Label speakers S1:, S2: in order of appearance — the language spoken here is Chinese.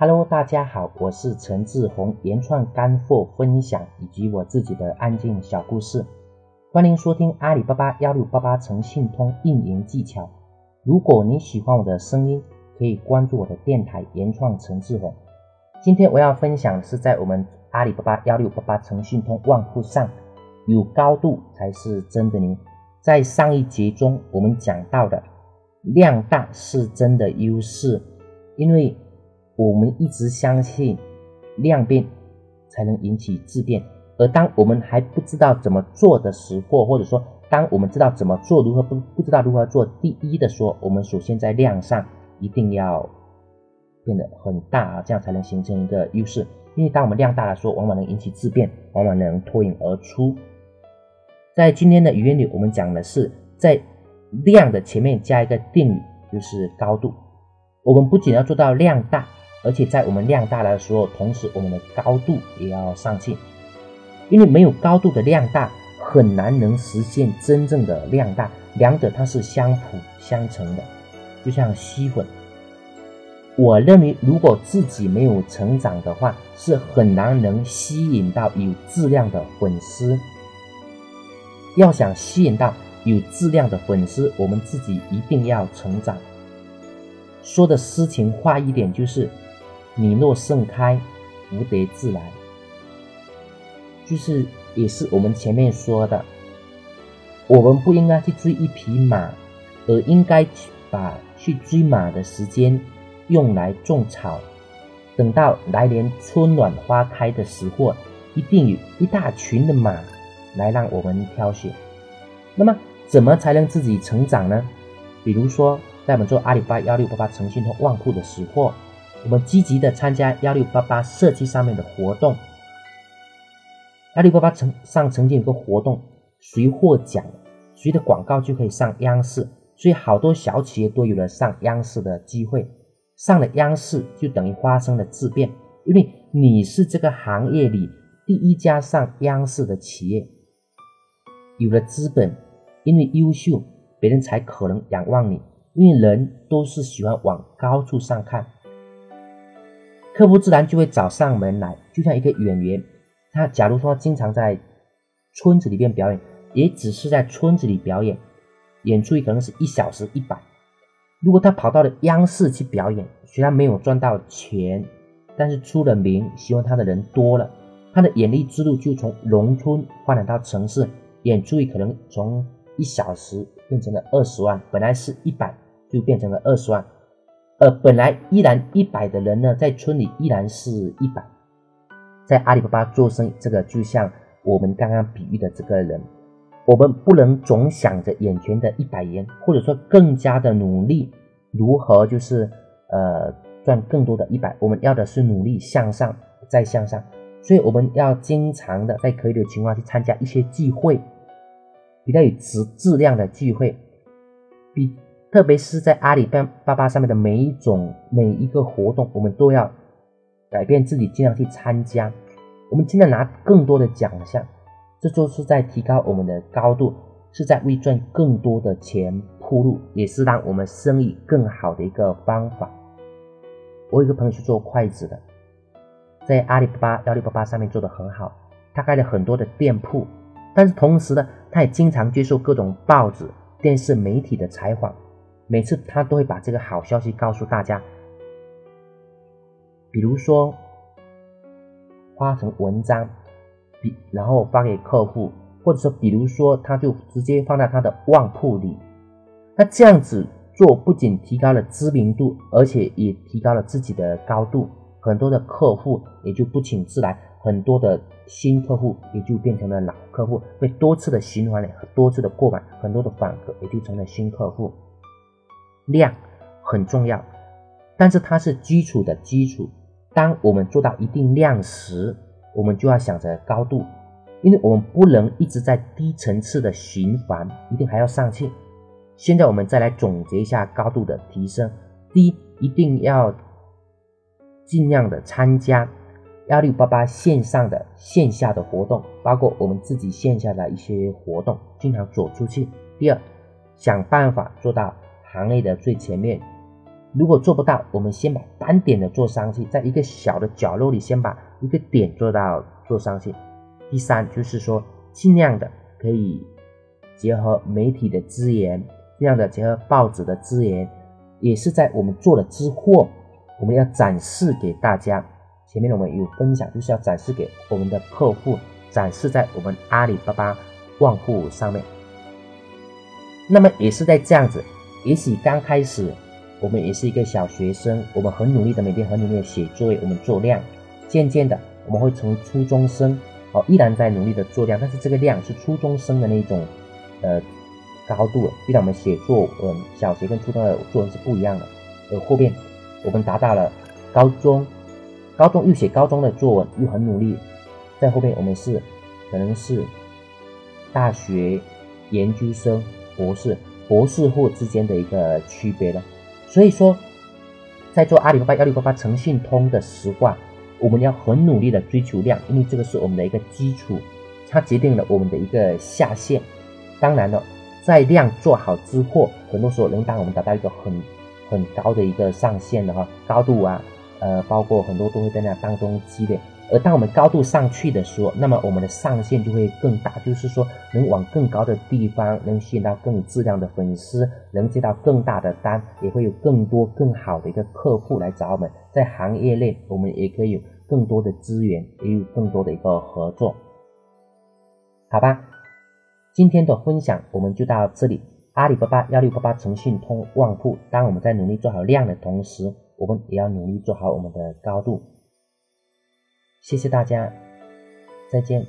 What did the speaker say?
S1: Hello，大家好，我是陈志宏，原创干货分享以及我自己的安静小故事，欢迎收听阿里巴巴幺六八八诚信通运营技巧。如果你喜欢我的声音，可以关注我的电台原创陈志宏。今天我要分享的是在我们阿里巴巴幺六八八诚信通旺铺上，有高度才是真的牛。在上一节中，我们讲到的量大是真的优势，因为。我们一直相信量变才能引起质变，而当我们还不知道怎么做的时候，或者说当我们知道怎么做，如何不不知道如何做，第一的说，我们首先在量上一定要变得很大啊，这样才能形成一个优势。因为当我们量大的时候，往往能引起质变，往往能脱颖而出。在今天的语言里，我们讲的是在量的前面加一个定语，就是高度。我们不仅要做到量大。而且在我们量大的时候，同时我们的高度也要上去，因为没有高度的量大，很难能实现真正的量大。两者它是相辅相成的，就像吸粉。我认为，如果自己没有成长的话，是很难能吸引到有质量的粉丝。要想吸引到有质量的粉丝，我们自己一定要成长。说的诗情画意点就是。你若盛开，福德自来。就是也是我们前面说的，我们不应该去追一匹马，而应该去把去追马的时间用来种草。等到来年春暖花开的时候，一定有一大群的马来让我们挑选。那么，怎么才能自己成长呢？比如说，在我们做阿里巴巴幺六八八诚信通旺铺的时候。我们积极的参加幺六八八社区上面的活动，幺六八八曾上曾经有个活动，谁获奖，谁的广告就可以上央视，所以好多小企业都有了上央视的机会。上了央视就等于发生了质变，因为你是这个行业里第一家上央视的企业，有了资本，因为优秀，别人才可能仰望你，因为人都是喜欢往高处上看。客户自然就会找上门来，就像一个演员，他假如说经常在村子里边表演，也只是在村子里表演，演出可能是一小时一百。如果他跑到了央视去表演，虽然没有赚到钱，但是出了名，喜欢他的人多了，他的演艺之路就从农村发展到城市，演出可能从一小时变成了二十万，本来是一百就变成了二十万。呃，本来依然一百的人呢，在村里依然是一百，在阿里巴巴做生意，这个就像我们刚刚比喻的这个人，我们不能总想着眼前的一百元，或者说更加的努力，如何就是呃赚更多的一百，我们要的是努力向上再向上，所以我们要经常的在可以的情况去参加一些聚会，比较有质质量的聚会，比。特别是在阿里巴巴上面的每一种每一个活动，我们都要改变自己，尽量去参加。我们尽量拿更多的奖项，这就是在提高我们的高度，是在为赚更多的钱铺路，也是让我们生意更好的一个方法。我有一个朋友是做筷子的，在阿里巴巴幺六八八上面做的很好，他开了很多的店铺，但是同时呢，他也经常接受各种报纸、电视媒体的采访。每次他都会把这个好消息告诉大家，比如说发成文章，比然后发给客户，或者说比如说他就直接放在他的旺铺里。那这样子做不仅提高了知名度，而且也提高了自己的高度，很多的客户也就不请自来，很多的新客户也就变成了老客户，被多次的循环了，多次的过买，很多的访客也就成了新客户。量很重要，但是它是基础的基础。当我们做到一定量时，我们就要想着高度，因为我们不能一直在低层次的循环，一定还要上去。现在我们再来总结一下高度的提升：第一，一定要尽量的参加幺六八八线上的线下的活动，包括我们自己线下的一些活动，经常走出去。第二，想办法做到。行业的最前面，如果做不到，我们先把单点的做上去，在一个小的角落里先把一个点做到做上去。第三就是说，尽量的可以结合媒体的资源，尽量的结合报纸的资源，也是在我们做了之后，我们要展示给大家。前面我们有分享，就是要展示给我们的客户，展示在我们阿里巴巴旺铺上面。那么也是在这样子，也许刚开始我们也是一个小学生，我们很努力的每天很努力的写作业，我们做量，渐渐的我们会成为初中生。哦，依然在努力的做量，但是这个量是初中生的那种，呃，高度。虽然我们写作文，小学跟初中的作文是不一样的。而后边我们达到了高中，高中又写高中的作文，又很努力。在后边我们是可能是大学研究生、博士、博士后之间的一个区别了。所以说，在做阿里巴巴、阿里巴巴诚信通的时话。我们要很努力的追求量，因为这个是我们的一个基础，它决定了我们的一个下限。当然了，在量做好之后，很多时候能当我们达到一个很很高的一个上限的话，高度啊，呃，包括很多东西在那当中积累。而当我们高度上去的时候，那么我们的上限就会更大，就是说能往更高的地方，能吸引到更质量的粉丝，能接到更大的单，也会有更多更好的一个客户来找我们。在行业内，我们也可以有更多的资源，也有更多的一个合作，好吧？今天的分享我们就到这里。阿里巴巴幺六八八诚信通旺铺，当我们在努力做好量的同时，我们也要努力做好我们的高度。谢谢大家，再见。